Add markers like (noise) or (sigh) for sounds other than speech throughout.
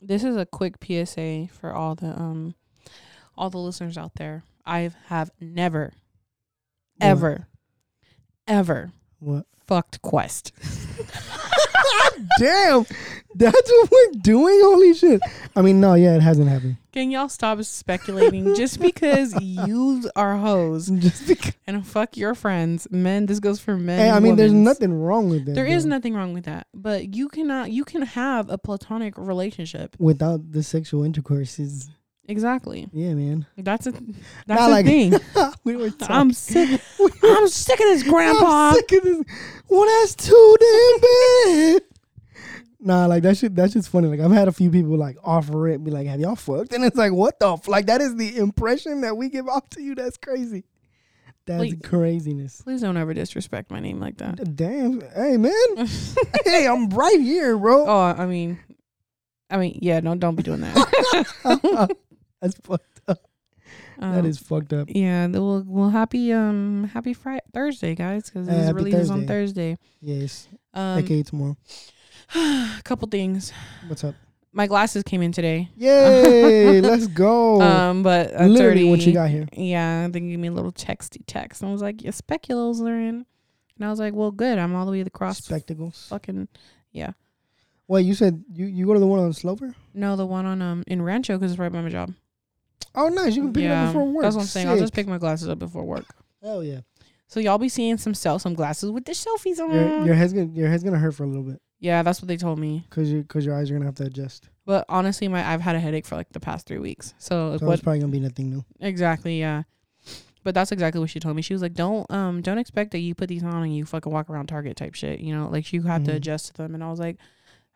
this is a quick PSA for all the um all the listeners out there. I have never, What? ever, ever What? fucked Quest. (laughs) Damn, that's what we're doing. Holy shit! I mean, no, yeah, it hasn't happened. Can y'all stop speculating? Just because you are hoes (laughs) Just because. and fuck your friends, men. This goes for men. Hey, I mean, there's nothing wrong with that. There is though, nothing wrong with that, but you cannot. You can have a platonic relationship. without the sexual intercourse. Is Exactly. yeah, man. That's a that's Not the like- thing. (laughs) we were talking. I'm sick. (laughs) we were- I'm sick of this, Grandpa. I'm sick of this. Well, that's too damn bad. Nah, like that shit. That shit's funny. Like I've had a few people like offer it, be like, "Have y'all fucked?" And it's like, "What the f-? like?" That is the impression that we give off to you. That's crazy. That's Like- craziness. Please don't ever disrespect my name like that. Damn. Hey, man. (laughs) hey, I'm right here, bro. Oh, I mean, I mean, yeah. Don't don't be doing that. (laughs) That's fucked up. Um, that is fucked up. Yeah. Well, well, happy um, happy Friday, Thursday, guys, because Uh, this happy releases on Thursday. Yes. Um, AKA tomorrow. A (sighs) couple things. What's up? My glasses came in today. Yay! (laughs) let's go. Um, but Literally already, what you got here. Yeah, they gave me a little texty text, and I was like, "Your speculos are in," and I was like, "Well, good. I'm all the way across." Spectacles. Fucking yeah." Wait, you said you, you go to the one on Slover? no, the one on um in Rancho because it's right by my job. Oh, nice. You can pick it up before work. that's what I'm saying. I'll just pick my glasses up before work. Hell yeah. So y'all be seeing some sell some glasses with the selfies on. Your, your head's gonna your head's gonna hurt for a little bit yeah, that's what they told me. because you because your eyes are gonna have to adjust. But honestly, my I've had a headache for like the past three weeks. So, So what it's probably gonna be nothing new. exactly? Yeah. But that's exactly what she told me. She was like, "Don't um don't expect that you put these on and you fucking walk around Target type shit. You know, like you have to Mhm. adjust to them." And I was like,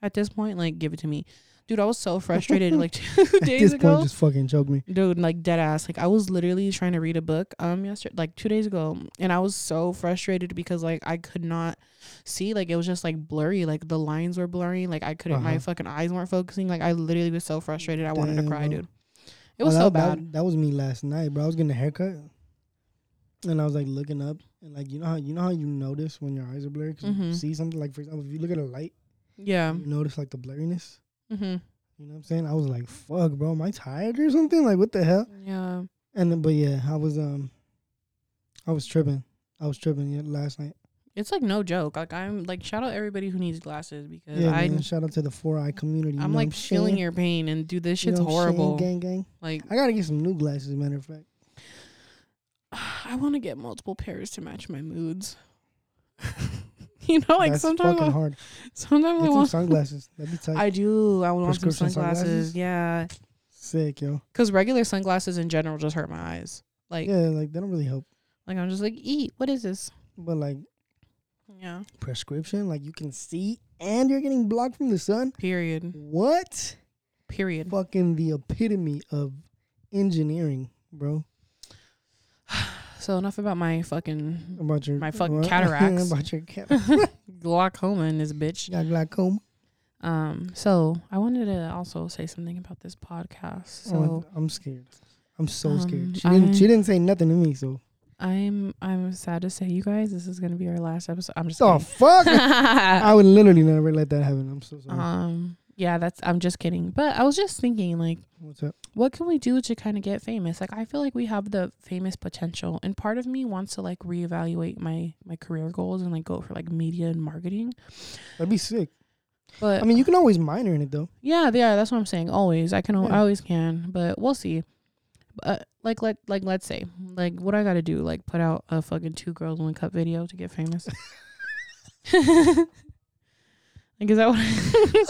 "At this point, like, give it to me, dude." I was so frustrated like (laughs) (laughs) two days this ago. point, just fucking choke me. dude like dead ass like i was literally trying to read a book um yesterday like two days ago and i was so frustrated because like i could not see like it was just like blurry like the lines were blurry like i couldn't my Uh-huh. fucking eyes weren't focusing like i literally was so frustrated i wanted to cry bro. dude it was Oh, so that, bad That, that was me last night, bro. I was getting a haircut, and I was like looking up, and like you know how you know how you notice when your eyes are blurry because you Mhm. see something. Like for example, if you look at a light, yeah you notice like the blurriness. mm-hmm. You know what I'm saying? I was like, "Fuck, bro, am I tired or something? Like, what the hell?" yeah And then, but yeah, I was um, I was tripping. I was tripping yeah, last night. it's like no joke like i'm like shout out everybody who needs glasses because Yeah, I shout out to the four eye community. I'm know like what feeling your pain and dude this You shit's know what I'm saying, horrible Gang, gang. like I gotta get some new glasses. Matter of fact. (sighs) I want to get multiple pairs to match my moods. (laughs) (laughs) you know, like That's sometimes, fucking I, hard. sometimes I Get some want. sunglasses. That'd be tight. I do. I want some Prescription sunglasses. sunglasses? Yeah, Sick, yo. because regular sunglasses in general just hurt my eyes. Like, Yeah, like they don't really help. like I'm just like, eat. What is this? But like Yeah. prescription, like you can see and you're getting blocked from the sun. Period. What? Period. Fucking the epitome of engineering, bro. So enough about my fucking About your My fucking (laughs) what? cataracts. about your (laughs) cat. glaucoma in this bitch. got glaucoma. Um. So I wanted to also say something about this podcast. So. oh, I'm scared. I'm so Um, scared. She didn't. I- She didn't say nothing to me. So. I'm I'm sad to say, you guys, this is gonna be our last episode. I'm just Oh kidding. fuck! (laughs) I would literally never let that happen. I'm so sorry. um, yeah, that's. I'm just kidding. But I was just thinking, like, What's up? what can we do to kind of get famous? Like, I feel like we have the famous potential, and part of me wants to like reevaluate my my career goals and like go for like media and marketing. That'd be sick. But I mean, you can always minor in it though. yeah, yeah, that's what I'm saying. Always, I can, Yeah. I always can, but we'll see. But like, let like let's say, like, what I got to do, like, put out a fucking two girls one cup video to get famous. (laughs) (laughs) like, is that what? (laughs) is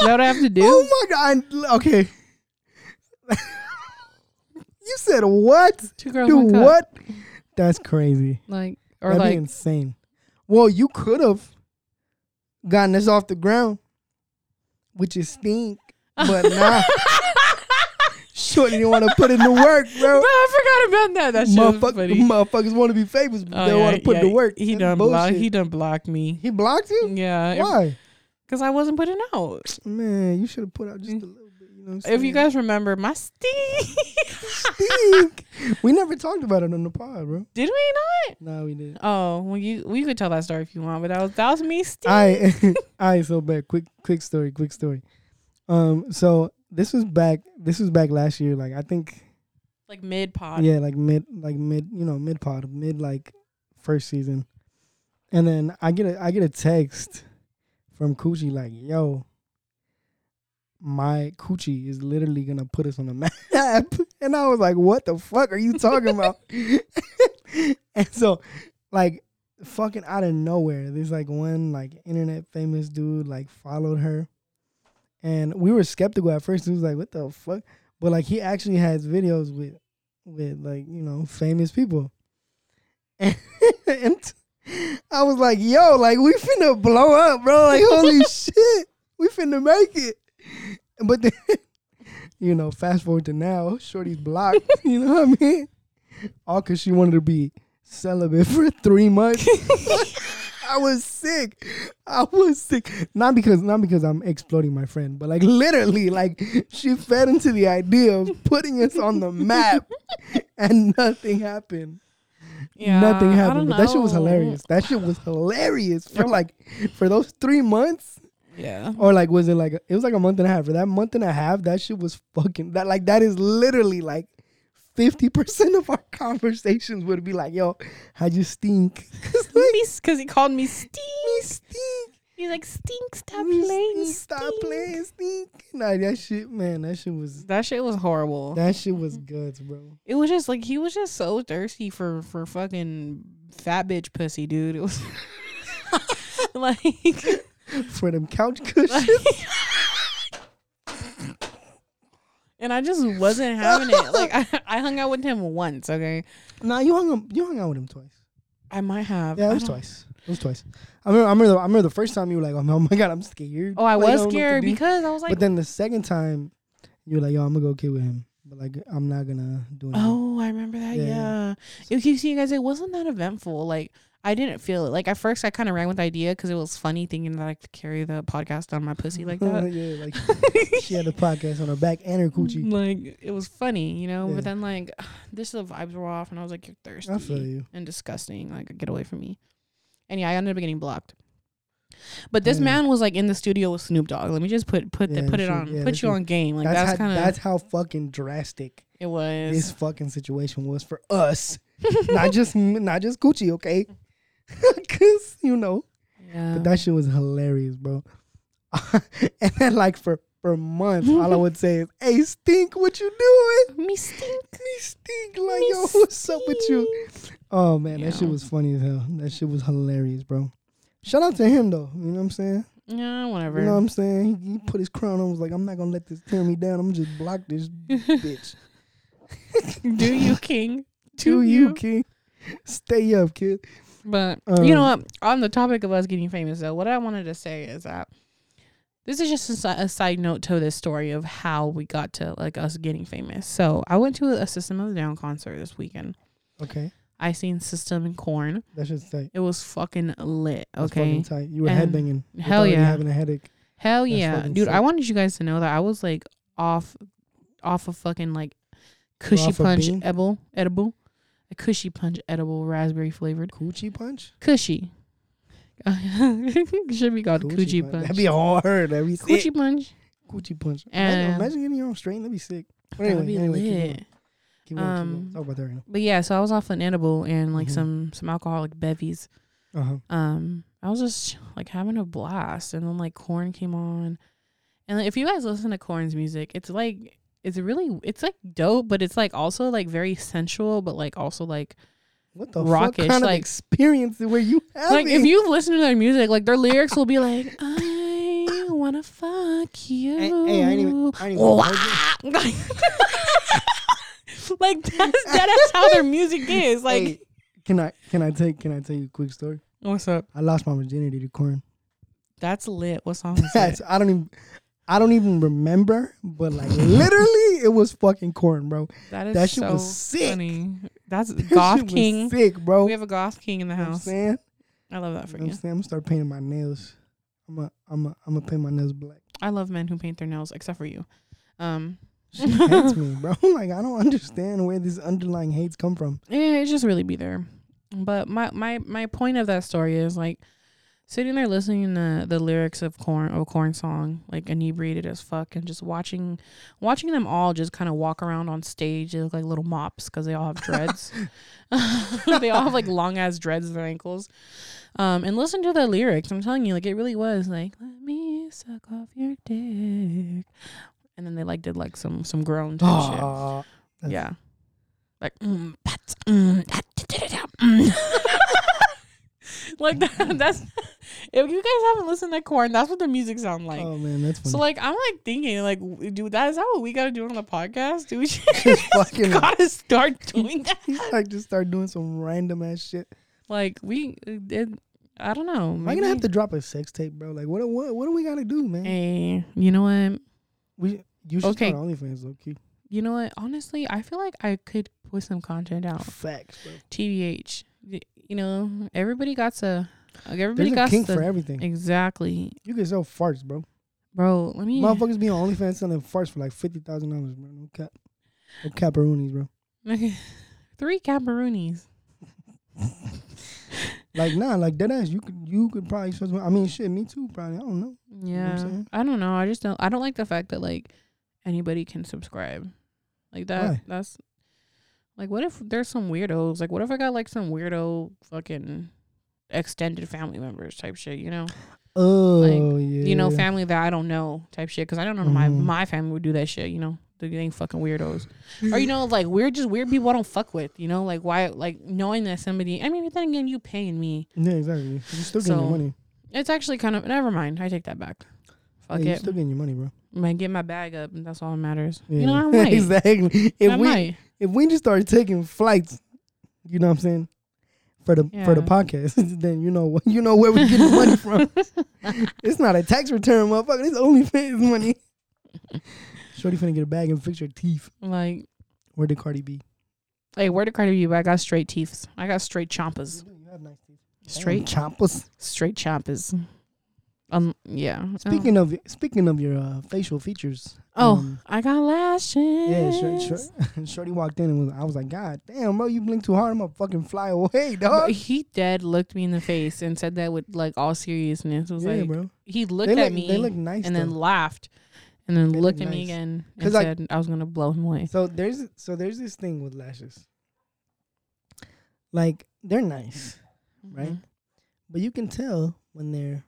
that what I have to do? Oh my god! Okay. (laughs) you said what? two girls one cup. what? That's crazy. Like, or That'd be like, insane. Well, you could have gotten this off the ground, which is stink. But (laughs) nah, Shorty didn't want to put in the work, bro, bro. I forgot about that. That shit was Motherfuck- funny. motherfuckers want to be famous, but Oh, they yeah, want to put yeah, in the work. He done block. He done blocked me. He blocked you? Yeah, Why? Because I wasn't putting out. Man, you should have put out just a little bit. You know If you guys remember, my stink. stink. we never talked about it on the pod, bro. Did we not? No, we didn't. Oh, well, you we could tell that story if you want, but that was that was me. Steve. I, (laughs) I so bad. Quick, quick story. Quick story. Um, so this was back. This was back last year. Like I think, Like mid pod. yeah, like mid, like mid, you know, mid pod, mid like first season, and then I get a I get a text from Coochie like, "Yo, my Coochie is literally gonna put us on the (laughs) map," and I was like, "What the fuck are you talking about?" (laughs) (laughs) and so, like, fucking out of nowhere, there's like one like internet famous dude like followed her, and we were skeptical at first. It was like, "What the fuck?" But like, he actually has videos with with like you know famous people, and, and I was like, "Yo, like we finna blow up, bro! Like (laughs) holy shit, we finna make it." But then, (laughs) you know, fast forward to now, Shorty's blocked. (laughs) you know what I mean? All because she wanted to be celibate for three months. I was sick. I was sick. Not because not because I'm exploiting my friend, but like literally, like she fed into the idea of putting us on the map, and nothing happened. Yeah, nothing happened. But that shit was hilarious. That shit was hilarious for like for those three months, Yeah. or like was it like it was like a month and a half? For that month and a half, that shit was fucking that like that is literally like. Fifty percent of our (laughs) conversations would be like, "Yo, how you stink?" (laughs) It's like, Because he called me stink. "Me stink." He's like, stink, stop mm, playing. stink, Stop stink." playing stink. Nah, that shit, man, that shit was That shit was horrible. that shit was guts, bro. it was just like he was just so thirsty for for fucking fat bitch pussy, dude. It was (laughs) like, (laughs) For them couch cushions. like- (laughs) and I just wasn't having it. Like I, I hung out with him once. Okay, nah, you hung up, you hung out with him twice. I might have. Yeah, I it was don't- twice. It was twice. I remember, I remember, the, I remember the first time you were like, "Oh (laughs) my god, I'm scared." Oh, I Like, was don't know what to scared because I was like, but then the second time, you were like, "Yo, I'm gonna go kid with him," but like, I'm not gonna do anything. Oh, I remember that. Yeah, Yeah. yeah. If you see, you guys, it wasn't that eventful. Like I didn't feel it. Like at first, I kind of ran with the idea because it was funny thinking that I could carry the podcast on my pussy like (laughs) that. yeah, like she had the (laughs) podcast on her back and her coochie. Like it was funny, you know. Yeah. But then like, (sighs) this the vibes were off, and I was like, "You're thirsty I feel you. and disgusting. Like get away from me." And yeah, I ended up getting blocked. But this Yeah. man was like in the studio with Snoop Dogg. Let me just put put the, put it on, yeah, put you on game. Like that's that's, kind of that's how fucking drastic it was. this fucking situation was for us. not just not just Gucci, okay? (laughs) Cause you know, yeah. but that shit was hilarious, bro. (laughs) and then like for for months, all I (laughs) would say is, "Hey, stink, what you doing? me stink. Me stink, like Me yo, (laughs) what's up with you?" Oh man, that shit was funny as hell. That shit was hilarious, bro. Shout out to him though. You know what I'm saying? Yeah, whatever. You know what I'm saying? He, he put his crown on. Was like, I'm not gonna let this tear me down. I'm just block this bitch. (laughs) Do you, King? To you, King. Stay up, kid. But Um, you know what? On the topic of us getting famous, though, what I wanted to say is that this is just a, a side note to this story of how we got to like us getting famous. So I went to a System of a Down concert this weekend. Okay, I seen System and Korn. that shit's tight. It was fucking lit. That's Okay, fucking tight. You were And headbanging. Hell yeah. having a headache. hell That's yeah, dude! sick. I wanted you guys to know that I was like off, off of fucking like cushy punch edible, edible, a cushy punch edible raspberry flavored Coochie punch. cushy. (laughs) Should be called coochie, punch. That'd be hard. That'd be sick. Coochie punch. Coochie punch. And- imagine, imagine getting your own strain. That'd be sick. But That'd anyway, be anyway, keep lit. going. Keep going, Um. Talk about that right now. But yeah, so I was off an edible and like Mhm. some some alcoholic bevies. Uh huh. Um, I was just like having a blast, and then like Korn came on, and like, if you guys listen to Korn's music, it's like it's really it's like dope, but it's like also like very sensual, but like also like What the Rockish, fuck kind like- of experience were you having? like if you listen to their music, like their lyrics will be like I wanna fuck you. Hey, hey, I ain't even. I ain't even (laughs) like that's that is how their music is. Like Hey, can I can I take can I tell you a quick story? what's up? I lost my virginity to Korn. That's lit. What song is (laughs) that? I don't even I don't even remember, but like literally it was fucking Korn, bro. That is that shit so was sick. funny. That's (laughs) That Goth shit was King. sick, bro. We have a Goth King in the you know house. saying? I love that for You know you. I'm? I'm gonna start painting my nails. I'm a I'm a I'm gonna paint my nails black. I love men who paint their nails, except for you. Um, She hates me, bro. (laughs) Like I don't understand where these underlying hates come from. yeah, it just really be there. But my my my point of that story is like sitting there listening to the lyrics of Korn of a Korn song like inebriated as fuck and just watching watching them all just kind of walk around on stage they look like little mops because they all have dreads. (laughs) (laughs) They all have like long ass dreads in their ankles. Um and listen to the lyrics. I'm telling you like it really was like let me suck off your dick. And then they like did like some some groan type shit. Yeah. Like mm, that's, mm, that, da, da, da, mm. (laughs) like that, (laughs) that's if you guys haven't listened to Korn that's what the music sound like oh man, that's funny. so like i'm like thinking like do that is that what we gotta do on the podcast do we (laughs) Just fucking- (laughs) gotta start doing that He's like just start doing some random ass shit. like we uh, it, i don't know Am I gonna have to drop a sex tape, bro? Like what? What? What do we gotta do, man? hey you know what We you should Okay. start OnlyFans, low key. you know what honestly i feel like i could put some content out Facts, bro. tbh you know everybody got to like everybody There's a got kink to for everything. exactly You can sell farts, bro. bro let me Motherfuckers be on OnlyFans selling farts for like fifty thousand dollars, bro. No cap. No caparoonies, bro. (laughs) three caparoonies (laughs) Like nah, like dead ass. You could you could probably sell. I mean, shit, me too. Probably. I don't know. Yeah, saying? I don't know. I just don't. I don't like the fact that like anybody can subscribe, like that. Why? That's like, what if there's some weirdos? Like, what if I got like some weirdo fucking extended family members type shit? You know, Oh yeah. you know, family that I don't know type shit. Because I don't know my Mhm. my family would do that shit. You know, they ain't fucking weirdos. or you know, like we're just weird people I don't fuck with. You know, like why? Like knowing that somebody. I mean, but then again, you paying me. Yeah, exactly. You still getting So, money. It's actually kind of. Never mind. I take that back. Fuck Yeah, you it. still getting your money, bro. I might get my bag up, and that's all that matters. Yeah. You know, I (laughs) might. exactly. If I we might. if we just start taking flights, you know what I'm saying, for the for the podcast, (laughs) then you know you know where we get the money from. (laughs) it's not a tax return, motherfucker. It's OnlyFans money. Shorty finna get a bag and fix her teeth. Like, Where did Cardi B? hey, where did Cardi B? But I got straight teeth. I got straight chompas. You have nice teeth. Straight, chompas. straight chompas. Um, yeah. Oh. Speaking of speaking of your uh, facial features. Oh, um, I got lashes. yeah, Shorty, Shorty, (laughs) Shorty walked in and was, I was like, God damn, bro, you blink too hard, I'm gonna fucking fly away, (laughs) But dog. he dead looked me in the face and said that with like all seriousness. It was Yeah, like bro. he looked They at look, me they look nice. and then laughed, and then They looked look at me again and like- said I was gonna blow him away. So there's so there's this thing with lashes. Like they're nice, right? Mhm. but you can tell when they're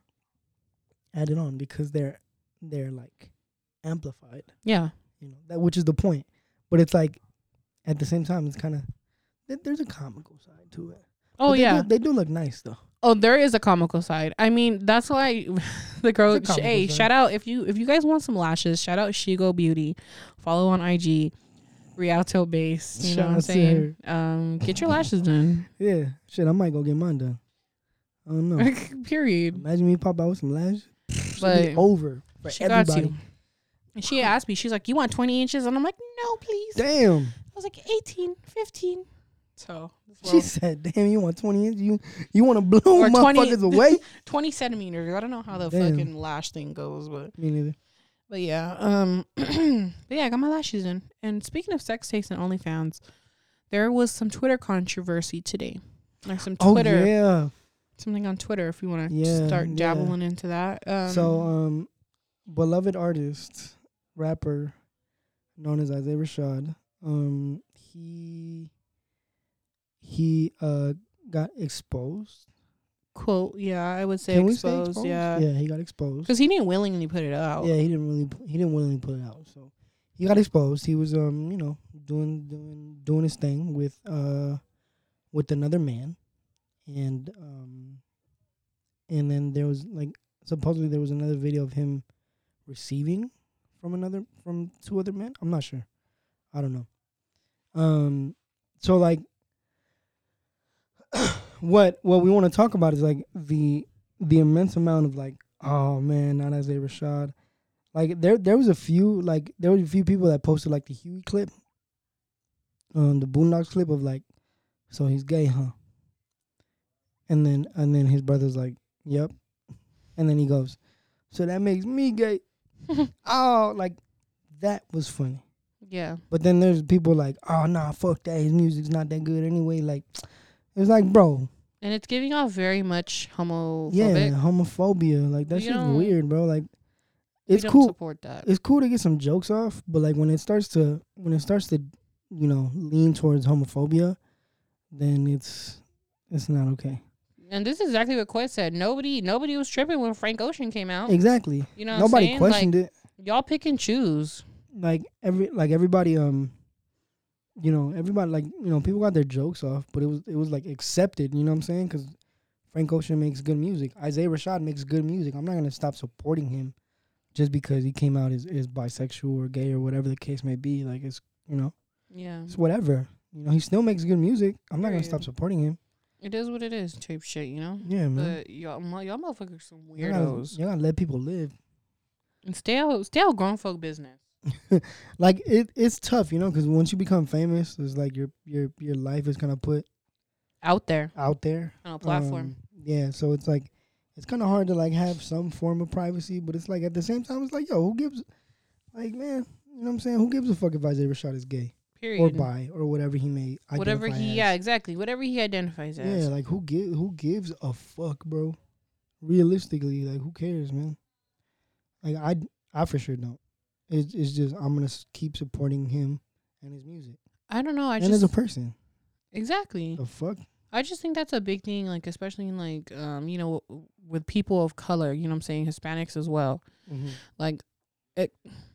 added on because they're they're like amplified, Yeah. you know, that which is the point. But it's like at the same time it's kind of there's a comical side to it. Oh they yeah. do, they do look nice though. Oh, there is a comical side. I mean, that's why (laughs) the girl. Hey, side. shout out if you if you guys want some lashes. Shout out Shigo Beauty. Follow on IG. Rialto based. You Shout know what I'm saying? Um, get your lashes done. (laughs) Yeah, shit, I might go get mine done. I don't know. (laughs) Period. Imagine me pop out with some lashes. But over for she got everybody. you. And she asked me, she's like, "You want 20 inches?" And I'm like, "No, please." Damn. I was like, 18, 15. So She said, "Damn, you want twenty inches? You you want to blow Or (laughs) 20 away?" (laughs) 20 centimeters. I don't know how the Damn. fucking lash thing goes, but Me neither. But yeah, um, (clears throat) but yeah, I got my lashes in. And speaking of sex tapes and OnlyFans, there was some Twitter controversy today. Like some Twitter, Oh yeah. Something on Twitter. If you want to Yeah, start yeah. into that. Um, so um, beloved artist, rapper, known as Isaiah Rashad. Um, he he uh got exposed. quote, yeah, I would say Can we exposed, yeah, Yeah, he got exposed. because he didn't willingly put it out. Yeah, he didn't really he didn't willingly put it out. So he got exposed. He was um, you know, doing doing doing his thing with uh with another man. And um and then there was like supposedly there was another video of him receiving from another from two other men. I'm not sure. I don't know. Um so like (coughs) what what we want to talk about is like the the immense amount of like oh man not Isaiah Rashad like there there was a few like there was a few people that posted like the Huey clip um the Boondocks clip of like so he's gay huh and then and then his brother's like yep and then he goes so that makes me gay (laughs) oh like that was funny yeah, but then there's people like, oh nah, fuck that. His music's not that good anyway. Like, it's like, bro, and it's giving off very much homo Yeah, homophobia. Like that's just weird, bro. Like We it's don't cool. Support that. It's cool to get some jokes off, but like when it starts to when it starts to, you know, lean towards homophobia, then it's it's not okay. And this is exactly what Quest said. Nobody, nobody was tripping when Frank Ocean came out. Exactly. You know, what Nobody questioned like, it. Y'all pick and choose. Like every like everybody um you know, everybody like, you know, people got their jokes off, but it was it was like accepted, you know what I'm saying? Cuz Frank Ocean makes good music. Isaiah Rashad makes good music. I'm not going to stop supporting him just because he came out as, as bisexual or gay or whatever the case may be. Like it's, you know, Yeah, it's whatever. You know, he still makes good music. I'm not going to stop supporting him. It is what it is. Type shit, you know. Yeah, man. But y'all, y'all motherfuckers some weirdos. Y'all gotta let people live. And stay out, stay out grown folk business. (laughs) Like it, it's tough, you know, because once you become famous, it's like your your your life is kind of put Out there out there on a platform. Um, yeah, so it's like it's kind of hard to like have some form of privacy, but it's like at the same time, it's like yo, who gives? Like man, you know what I'm saying? Who gives a fuck if Isaiah Rashad is gay period. or bi or whatever he may Whatever he, as. yeah, exactly. Whatever he identifies as. Yeah, like who give who gives a fuck, bro? Realistically, like who cares, man? Like I I for sure don't. It's it's just I'm gonna keep supporting him and his music I don't know. I and just as a person. exactly. The fuck? I just think that's a big thing, like especially in like um, you know, with people of color. You know, what I'm saying Hispanics as well. Like, it,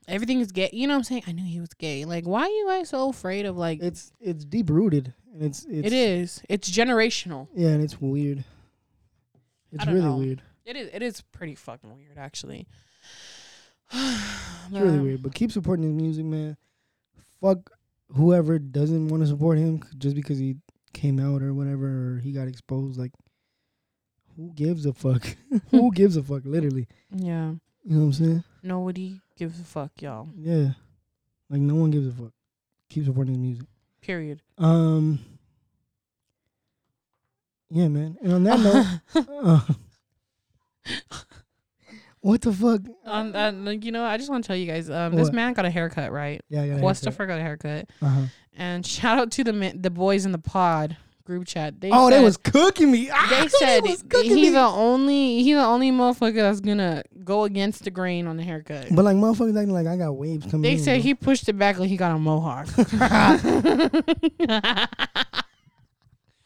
everything is gay. You know, what I'm saying I knew he was gay. Like, why are you guys so afraid of like? It's it's deep rooted and it's it's it is. It's generational. yeah, and it's weird. It's really know. weird. It is. It is pretty fucking weird, actually. (sighs) It's really weird. But keep supporting his music, man. Fuck whoever doesn't want to support him just because he came out or whatever or he got exposed. Like, who gives a fuck? (laughs) who (laughs) gives a fuck? Literally, Yeah. you know what I'm saying? Nobody gives a fuck, y'all. Yeah, like no one gives a fuck. Keep supporting his music. Period. Um, yeah, man. And on that note, (laughs) uh, what the fuck? um, uh, like, you know, I just want to tell you guys, um, this man got a haircut, right? Yeah, yeah. a got a haircut, Uh-huh. and shout out to the the boys in the pod group chat. They Oh, said, they was cooking me. Ah, They said was cooking he me. the only he the only motherfucker that's gonna go against the grain on the haircut. But like motherfuckers acting like I got waves coming. They in, said bro. he pushed it back like he got a mohawk. (laughs)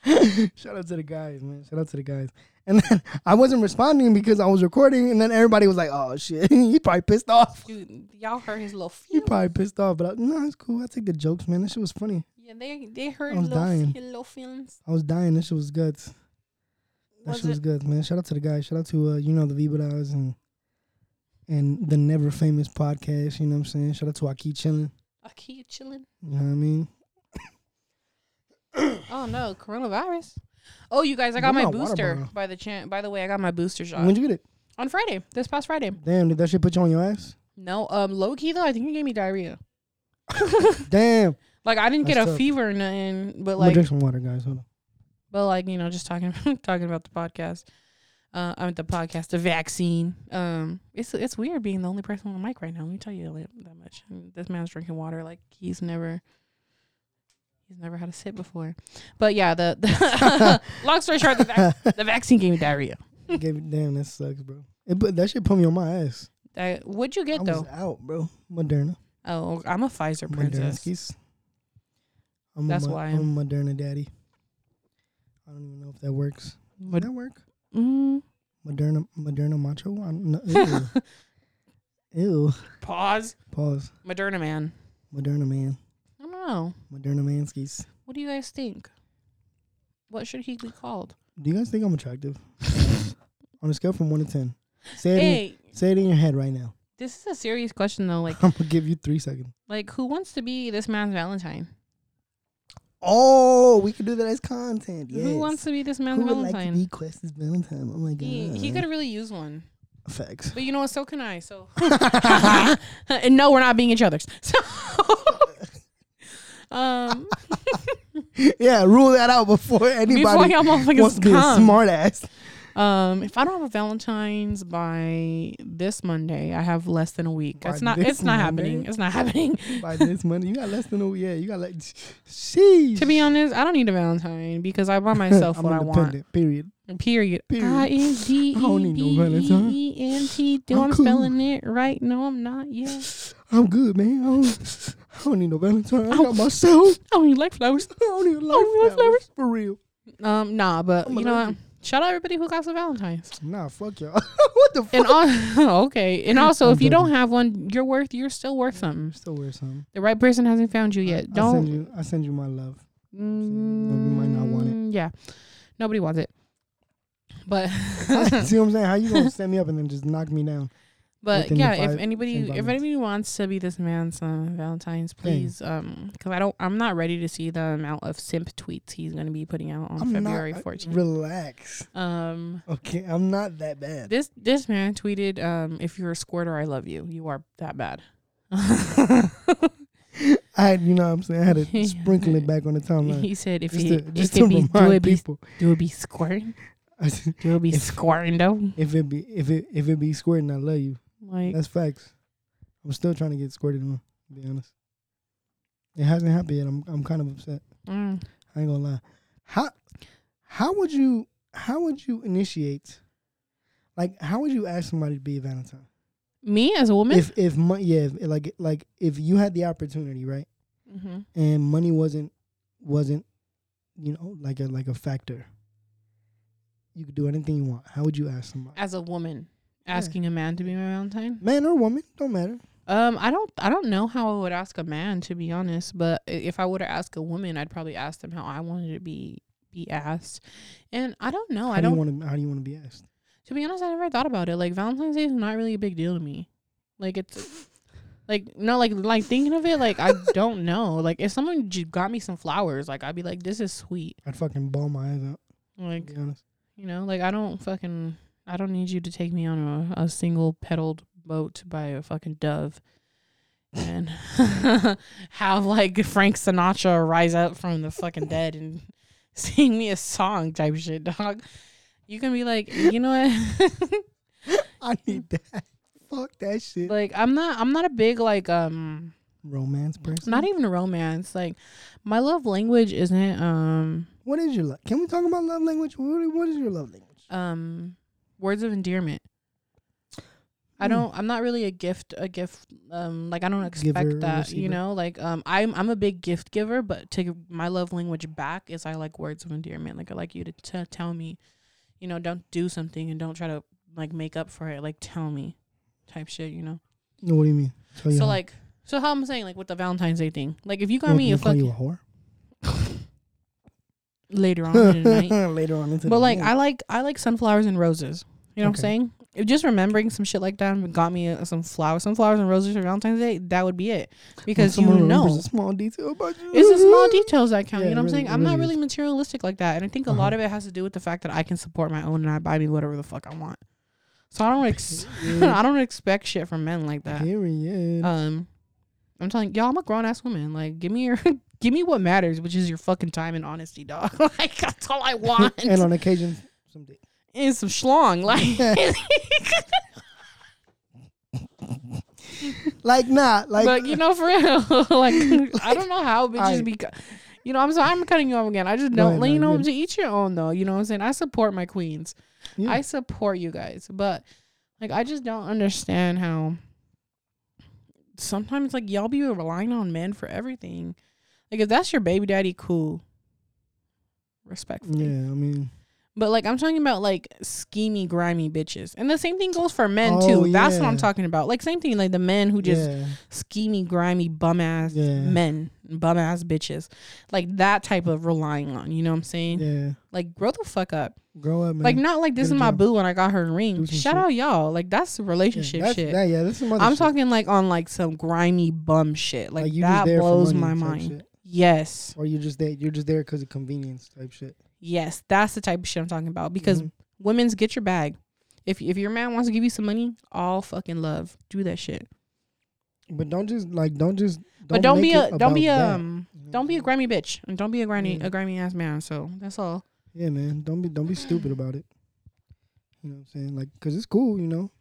(laughs) Shout out to the guys, man. Shout out to the guys. And then I wasn't responding because I was recording, and then everybody was like, "Oh shit, (laughs) he probably pissed off. Dude, y'all heard his little He probably pissed off." But I, no, it's cool. I take the jokes, man. This shit was funny. Yeah, they they heard I was dying. feelings. I was dying. This shit was good. That Was shit was good, man. Shout out to the guys. Shout out to uh, you know the Vibadas and and the Never Famous podcast. You know what I'm saying? Shout out to Aki chilling. I keep chilling. You know what I mean? (coughs) Oh no, coronavirus. Oh, you guys, I got my my booster. By the chan by the way, I got my booster shot When'd you get it? on Friday. This past Friday. Damn, did that shit put you on your ass? No, um, low key though, I think you gave me diarrhea. (laughs) Damn. Like I didn't get a tough. fever or nothing, but I'm gonna like, drink some water, guys. Hold on. but like you know, just talking (laughs) talking about the podcast. Uh, I mean the podcast, the vaccine. Um, it's it's weird being the only person on the mic right now. Let me tell you that that much. And this man's drinking water like he's never. He's never had a sip before, but yeah. The, the (laughs) (laughs) long story short, the, vac- the vaccine gave me diarrhea. Gave it, damn, that sucks, bro. It put that shit put me on my ass. What'd you I get was though? out, bro. Moderna. Oh, I'm a Pfizer princess. Modernskis. I'm That's a, why. I'm a Moderna daddy. I don't even know if that works. Does Mod- that work? Mm, Moderna, Moderna macho. I don't. (laughs) Ew. Ew. pause. Pause. Moderna man. Moderna man. I don't know. Moderna manskis. What do you guys think? What should he be called? Do you guys think I'm attractive? (laughs) on a scale from one to ten, say it. In, say it in your head right now. this is a serious question though. Like, (laughs) I'm gonna give you three seconds. like who wants to be this man's Valentine? Oh, we could do that as content. Yes. Who wants to be this man's Who would like to Valentine? be Quest's Valentine? Oh my god. he he could really use one, Facts. but you know what? So can I. So, (laughs) (laughs) and no, we're not being each other's. (laughs) So, um, yeah, rule that out before anybody before y'all wants to be a smart ass. Um, if I don't have a Valentine's by this Monday, I have less than a week. By it's not. It's not Monday? happening. It's not (laughs) happening. By this money, you got less than a week. yeah. You got like, sheesh. to be honest, I don't need a Valentine because I buy (laughs) myself I'm what I want. Period. Period. Period. I N D (laughs) I don't need no E Valentine. B E N T. Do I'm I'm cool. spelling it right? No, I'm not. Yeah. I'm good, man. I don't, I don't need no Valentine. I Oh. got myself. I don't need like flowers. I don't need a I don't need life flowers. flowers. For real. Um, nah, but I'm you know what? Shout out everybody who got some Valentines. Nah, fuck y'all. (laughs) what the fuck? And all, (laughs) okay, and also I'm if you don't have one, you're worth. You're still worth something. Still worth something. The right person hasn't found you yet. I, I send don't. you. I send you my love. Mm, might not want it. Yeah, nobody wants it. But (laughs) See what I'm saying? How you gonna set me up and then just knock me down? But yeah, if anybody if anybody wants to be this man's uh, Valentine's, please, um, because I don't, I'm not ready to see the amount of simp tweets he's gonna be putting out on I'm February not. 14th. Relax. um, Okay, I'm not that bad. this this man tweeted, um, if you're a squirter, I love you. You are that bad. (laughs) I had, you know what I'm saying? I had to (laughs) sprinkle it back on the timeline. he said, if Just he, to, just to be, do it be, people. do it be squirting? (laughs) Said, Do it be If- squirting though? if it be if it if it be squirting, I love you. Like, That's facts. I'm still trying to get squirted on. To be honest, it hasn't happened yet. I'm I'm kind of upset. mm, I ain't gonna lie. How how would you how would you initiate? Like how would you ask somebody to be a Valentine? me as a woman, If if money yeah if, like like if you had the opportunity right hmm and money wasn't wasn't you know like a like a factor. You could do anything you want. How would you ask somebody? as a woman, Yeah. asking a man to be my Valentine. Man or woman, don't matter. Um, I don't, I don't know how I would ask a man to be honest, but if I were to ask a woman, I'd probably ask them how I wanted to be be asked. And I don't know. how I do don't. want to how do you want to be asked? To be honest, I never thought about it. Like Valentine's Day is not really a big deal to me. Like it's. Like no, like like thinking of it, like I (laughs) don't know. Like if someone j- got me some flowers, like I'd be like, "This is sweet." I'd fucking ball my eyes out. To Like be honest. You know, like I don't fucking I don't need you to take me on a, a single pedaled boat by a fucking dove and (laughs) have like Frank Sinatra rise up from the fucking dead and (laughs) sing me a song type shit, dog. You can be like, you know what? (laughs) I need that. Fuck that shit. like I'm not I'm not a big like um Romance person. not even a romance. Like my love language isn't um What is your love? Can we talk about love language? What, what is your love language? um words of endearment. I Hmm. don't I'm not really a gift a gift um like I don't expect Giver that, you know? Like um I'm I'm a big gift giver, but to give my love language back is I like words of endearment. Like I like you to t- tell me, you know, don't do something and don't try to like make up for it. Like tell me type shit, you know. No, what do you mean? Tell So like so how I'm saying like with the Valentine's Day thing. Like if you got what, me you a call you fucking a whore? Later on in the (laughs) night. Later on into But the like night. I like I like sunflowers and roses. You know what I'm saying? If just remembering some shit like that got me some flowers, some flowers and roses for Valentine's Day, that would be it. Because you know, a small detail about you. it's the small details that count. Yeah, you know what I'm saying? I'm not really really materialistic like that, and I think a Uh-huh. lot of it has to do with the fact that I can support my own and I buy me whatever the fuck I want. So I don't ex- (laughs) I don't expect shit from men like that. Period. Um, I'm telling y'all, I'm a grown ass woman. Like, give me your, (laughs) give me what matters, which is your fucking time and honesty, dog. (laughs) like that's all I (laughs) want. and on occasion, some dick. and some schlong. Like, Like not like. but you know, for real, like I don't know how bitches I- be. You know, I'm sorry, I'm cutting you off again. I just don't, ahead, like, you know, good. to each your own though. You know what I'm saying? I support my queens. yeah. I support you guys, but like I just don't understand how sometimes like y'all be relying on men for everything. Like if that's your baby daddy, cool. Respectfully. yeah, I mean, But like I'm talking about like schemy, grimy bitches. And the same thing goes for men Oh, too. That's what I'm talking about. Like same thing, like the men who just yeah, schemy, grimy, bum ass Yeah. men, bum ass bitches. Like that type of relying on, you know what I'm saying? yeah. Like grow the fuck up. Grow up, man. Like not like this Get is my job. boo when I got her ring. Shout shit. out y'all. Like that's Yeah, relationship that's, shit. That, yeah, that's some other I'm shit. talking like on like some grimy bum shit. Like, just that blows my mind. shit. Yes. Or you just there. You're just there because of convenience type shit. Yes. That's the type of shit I'm talking about. Because Mhm. women's get your bag. If if your man wants to give you some money, all fucking love. Do that shit. But don't just like don't just. Don't but don't be a don't be that, um don't be a I'm grimy bitch and don't be a grimy a grimy ass man. So that's all. Yeah, man. Don't be don't be stupid about it. You know what I'm saying? Like, cause it's cool. You know,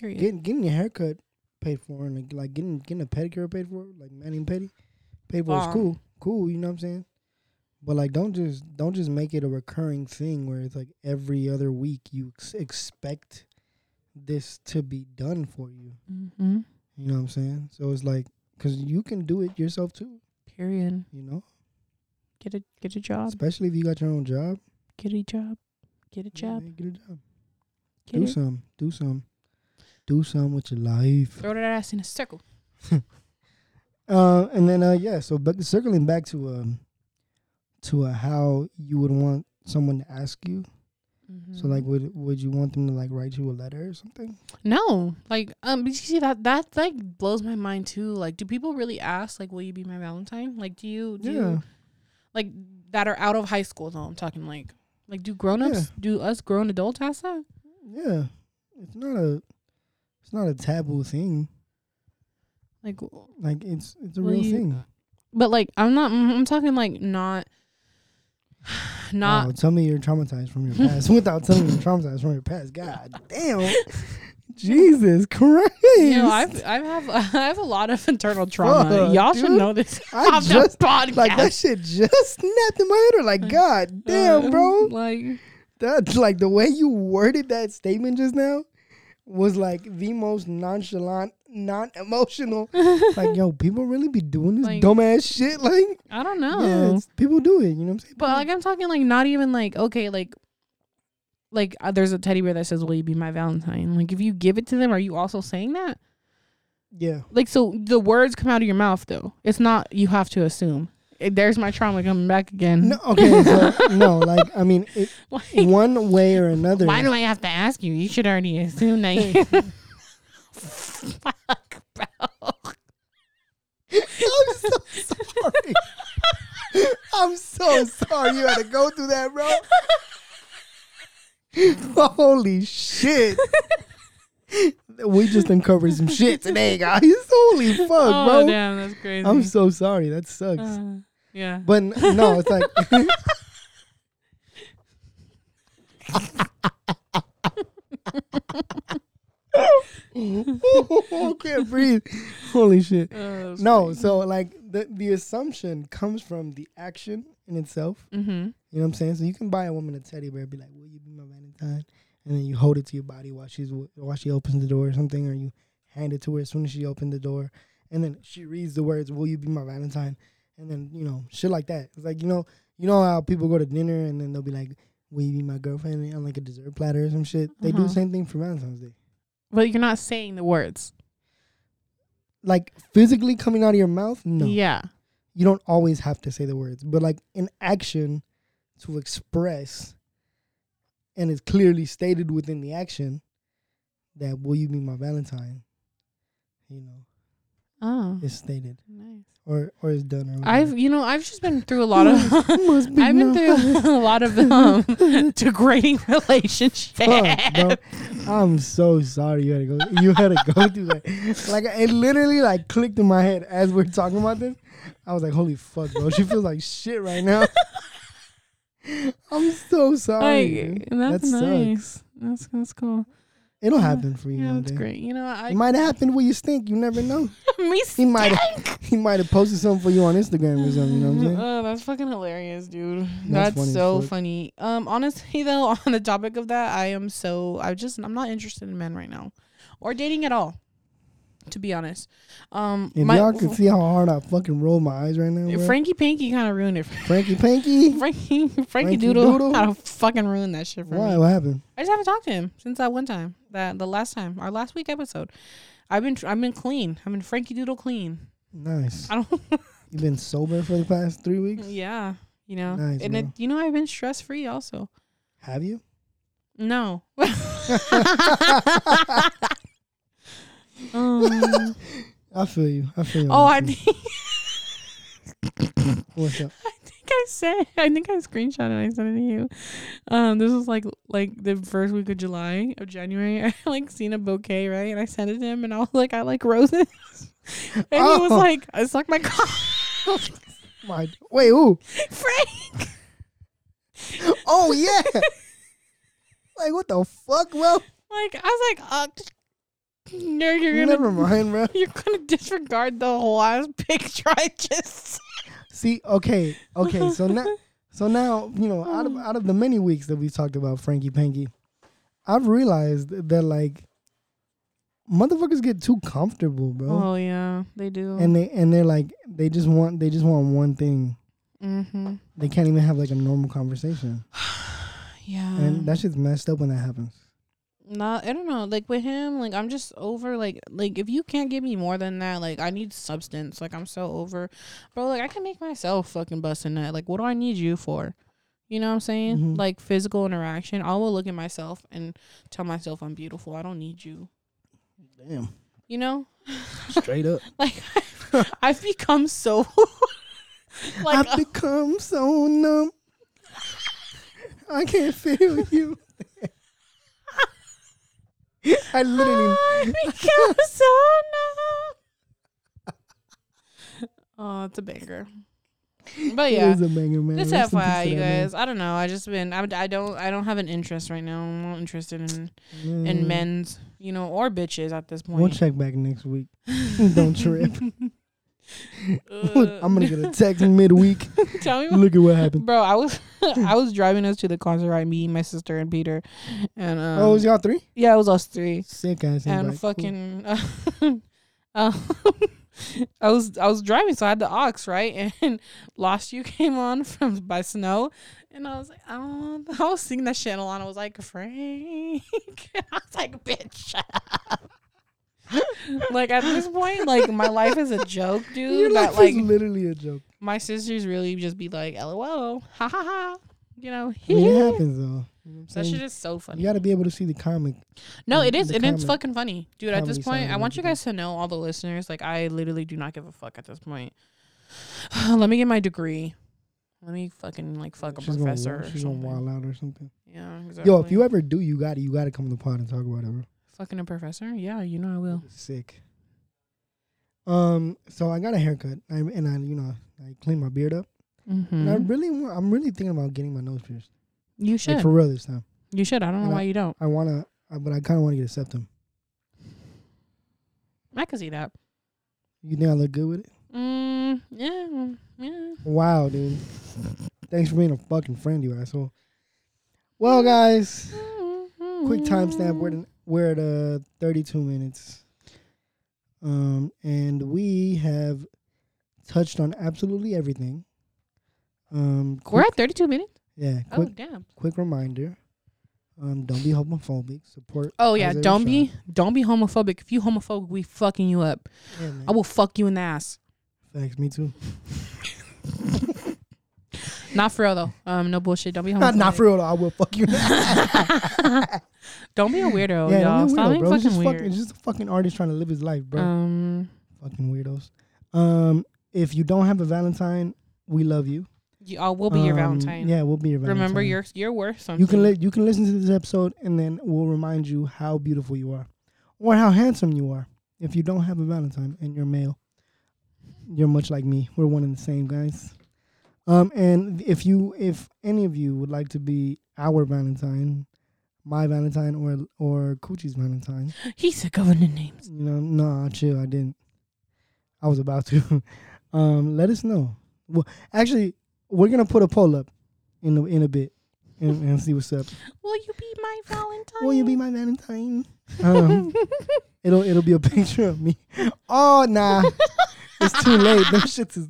Period. getting getting your haircut paid for and like, getting getting a pedicure paid for, like mani and pedi, paid for is Bomb. cool. Cool. You know what I'm saying? But like, don't just don't just make it a recurring thing where it's like every other week you ex- expect this to be done for you. mm-hmm. You know what I'm saying? So it's like, cause you can do it yourself too. Period. You know, Get a get a job. especially if you got your own job. Get a job. Get a job. man, get a job. Get do it. some. Do some. Do some with your life. Throw that ass in a circle. (laughs) Uh, and then uh, yeah. So, but circling back to um, to uh, how you would want someone to ask you. So, like, Mm-hmm. would would you want them to like write you a letter or something? No, like um, but you see that that like blows my mind too. Like, do people really ask like, "Will you be my Valentine?" Like, do you do Yeah. you, like that are out of high school though? I'm talking like like do grown ups Yeah. do us grown adults ask that? Yeah. It's not a. It's not a taboo thing. Like, Like it's it's a real you- thing. but like I'm not. I'm talking like not. Not Wow, tell me you're traumatized from your (laughs) past without telling me you're traumatized from your past. God damn. (laughs) Jesus Christ. you know I've I have (laughs) I have a lot of internal trauma. Fuck, Y'all should know this. I just- podcast. like that shit just snapped in my head. Like, God damn, Uh, bro. Like That like the way you worded that statement just now was like the most nonchalant, non emotional. (laughs) like, yo, people really be doing this Like- dumbass shit. (laughs) Like, I don't know. yeah, people do it. You know what I'm saying? But like I'm talking like not even like okay like like uh, there's a teddy bear that says will you be my valentine like if you give it to them are you also saying that yeah, like so the words come out of your mouth though it's not you have to assume Eh, there's my trauma coming back again no, okay, so (laughs) no, like, I mean, it, like, one way or another. why do I have to ask you you should already assume that fuck bro I'm so sorry. I'm so sorry you had to go through that, bro. Holy shit. we just uncovered some shit today, guys. Holy fuck, oh bro. damn that's crazy I'm so sorry. That sucks. Uh, yeah but n- no, it's like (laughs) (laughs) (laughs) I can't breathe. Holy shit. Uh, No, so like the the assumption comes from the action in itself. mm-hmm You know what I'm saying? So you can buy a woman a teddy bear, be like, "Will you be my Valentine?" And then you hold it to your body while she's while she opens the door or something, or you hand it to her as soon as she opened the door, and then she reads the words, "Will you be my Valentine?" And then you know shit like that. It's like you know you know how people go to dinner and then they'll be like, "Will you be my girlfriend?" on like a dessert platter or some shit. They do Uh-huh. the same thing for Valentine's Day. But you're not saying the words Like physically coming out of your mouth, no. yeah you don't always have to say the words, but like in action to express, and it's clearly stated within the action that will you be my Valentine? You know, oh it's stated nice or or it's done. Or. I've you know I've just been through a lot of (laughs) (laughs) I've been through a lot of um (laughs) degrading relationships. Fuck, bro. I'm so sorry you had to go. You had to go through that. Like it literally like clicked in my head as we're talking about this. I was like, "Holy fuck, bro! She feels like shit right now." I'm so sorry. Like, that's that nice. That's that's cool. It'll Yeah. happen for you Yeah, one that's day. great. You know, I It might have happened where you stink. You never know. (laughs) me He might stink. have. He might have posted something for you on Instagram or something. You know what I'm saying? (laughs) Oh, that's fucking hilarious, dude. That's That's, funny so funny. Um, honestly (laughs) though, on the topic of that, I am so I just I'm not interested in men right now, or dating at all. To be honest, um, If my y'all could see how hard I fucking roll my eyes right now, bro. Frankie Pinky kind of ruined it. Frankie (laughs) Pinky. Frankie Frankie, Frankie Doodle, Doodle? kind of fucking ruined that shit for Why? me. What happened? I just haven't talked to him since that one time, that the last time, our last week episode. I've been I've been clean. I've been Frankie Doodle clean. Nice. I don't. (laughs) You've been sober for the past three weeks. yeah, you know, Nice, and it, you know I've been stress free also. Have you? No. (laughs) um, (laughs) I feel you. I feel you. oh, I think. (laughs) What's up? I think I said I think I screenshot it. and I sent it to you. Um, this was like like the first week of July of January. (laughs) I like seen a bouquet right, and I sent it to him, and I was like, I like roses, and he was Oh. like, I suck my cock, My wait, who? Frank. Oh yeah. Like what the fuck, bro? Like I was like, uh, no, you're gonna Never mind, bro. (laughs) you're gonna disregard the whole ass (laughs) picture I just. See, okay, okay. So now, (laughs) so now, you know, out of out of the many weeks that we've talked about Frankie Panky, I've realized that like motherfuckers get too comfortable, bro. Oh yeah, they do. And they and they're like they just want they just want one thing. mm-hmm. They can't even have like a normal conversation. (sighs) Yeah. And that shit's messed up when that happens. Nah, I don't know. Like with him, like I'm just over. Like, like if you can't give me more than that, like I need substance. Like I'm so over, bro. Like I can make myself fucking bust a nut. Like what do I need you for? You know what I'm saying? Mhm. Like physical interaction. I will look at myself and tell myself I'm beautiful. I don't need you. Damn. You know? (laughs) Straight up. Like (laughs) I've become so. (laughs) like I've become so numb. I can't feel you. (laughs) I literally become so numb. Oh, it's a banger. (laughs) But yeah. is a banger, man. Just Rest FYI, you guys. I don't know. I just been. I, I don't. I don't have an interest right now. I'm not interested in in Mm. men's, you know, or bitches at this point. We'll check back next week. (laughs) Don't trip. Uh, (laughs) I'm gonna get a text midweek. (laughs) Tell me, Look at what happened. bro. I was (laughs) I was driving us to the concert. Right, me, my sister, and Peter, and um, oh, it was y'all three? yeah, it was us three. Sick ass. and. Cool. fucking uh, I was I was driving, so I had the aux right, and "Lost You" came on from by Snow, and I was like, oh, I was singing that shit, and Alana was like, Frank, I was like, bitch. shut up." (laughs) like at this point, like my life is a joke, (laughs) dude. Your that life like is literally a joke. my sisters really just be like, "LOL, ha ha ha," you know. I mean, it (laughs) happens though. You know That shit is so funny. You got to be able to see the comic. No, it is, and it's fucking funny, dude. At this point, I want you guys to know, all the listeners, like I literally do not give a fuck at this point. (sighs) Let me get my degree. Let me fucking like fuck a professor. Gonna, or she's gonna something. wild out or something. Yeah, exactly. Yo, if you ever do, you got to You got to come to the pod and talk about it, bro. Fucking a professor, yeah, you know I will. Sick. Um. So I got a haircut, I, and I, you know, I cleaned my beard up. And I Mm-hmm. really, I'm really thinking about getting my nose pierced. You Like should. for real this time. you should. I don't know And why you don't. I wanna, uh, but I kind of want to get a septum. I can see that. You think I look good with it? Mm, yeah, yeah. Wow, dude. Thanks for being a fucking friend, you asshole. Well, guys, quick timestamp. We're at, we're at uh, 32 minutes. Um, and we have touched on absolutely everything. Um, We're at 32 minutes. yeah. Oh Quick, damn. quick reminder. Um, don't be homophobic. Support. Oh yeah, Isaiah don't Shaw. be don't be homophobic. If you homophobic, we fucking you up. Yeah. I will fuck you in the ass. Thanks. Me too. (laughs) Not for real though. Um, no bullshit. Don't be homophobic. Not, not for real. Though. I will fuck you. (laughs) (laughs) Don't be a weirdo, yeah, y'all. don't be a Stop weirdo, being bro. It's fucking just weird. fucking. It's just a fucking artist trying to live his life, bro. um, fucking weirdos. Um, if you don't have a Valentine, we love you. you, I will be your Um, Valentine. Yeah, we'll be your Valentine. Remember, you're you're worth something. You can li- you can listen to this episode, and then we'll remind you how beautiful you are, or how handsome you are. If you don't have a Valentine and you're male, you're much like me. We're one and the same, guys. Um, and if you, if any of you would like to be our Valentine, my Valentine, or or Coochie's Valentine, He said the names. you know, nah, chill. I didn't. I was about to. (laughs) um, let us know. Well, actually, we're gonna put a poll up in a, in a bit and, and see what's up. (laughs) Will you be my Valentine? Will you be my Valentine? Um, (laughs) it'll it'll be a picture of me. Oh nah, it's too late. Them shits is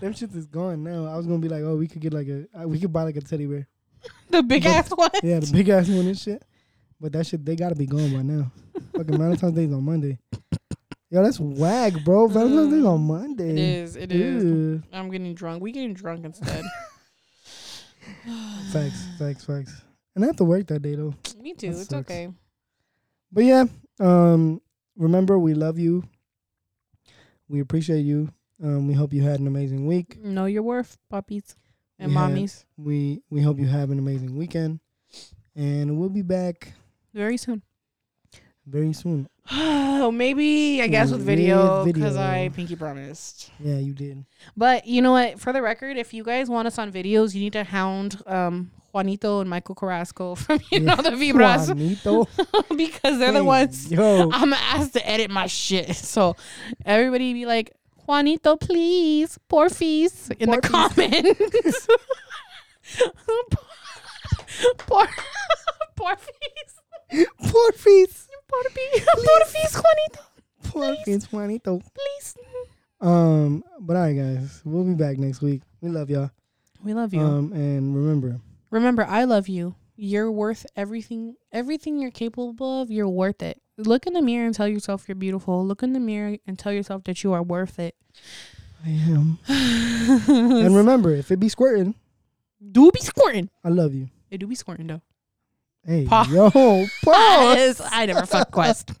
them shits is gone now. I was gonna be like, oh, we could get like a we could buy like a teddy bear. (laughs) the big But- ass one? Yeah, the big ass one and shit. But that shit they gotta be gone by now. Fucking Valentine's Day's on Monday. Yo, that's wag, bro. Valentine's Day's on Monday. It is. It is. I'm getting drunk. We getting drunk instead. (laughs) (sighs) Facts, facts, facts. And I have to work that day though. Me too. That It's sucks. okay. But yeah, um, remember we love you. We appreciate you. Um, we hope you had an amazing week. Know your worth, puppies and We had- mommies. We we hope you have an amazing weekend, and we'll be back Very soon. very soon. (sighs) Oh, maybe I guess with video because I pinky promised. Yeah, you did. But you know what? For the record, if you guys want us on videos, you need to hound um, Juanito and Michael Carrasco (laughs) from you Yeah. know the (laughs) Vibras Juanito. (laughs) because they're the ones Yo, I'm asked to edit my shit. So everybody be like, Juanito, please, porfis in the Porfis. comments. (laughs) Por, porfis, Porfis. porfis, porfis, Juanito, Porfis, Juanito. please. Um, but all right, guys, we'll be back next week. We love y'all. We love you. Um, and remember, Remember, I love you. You're worth everything. Everything you're capable of, you're worth it. Look in the mirror and tell yourself you're beautiful. Look in the mirror and tell yourself that you are worth it. I am. (laughs) and remember, if it be squirting, do be squirting. I love you. It do be squirting though. Hey, Pause. yo, (laughs) pause. I never fuck Quest.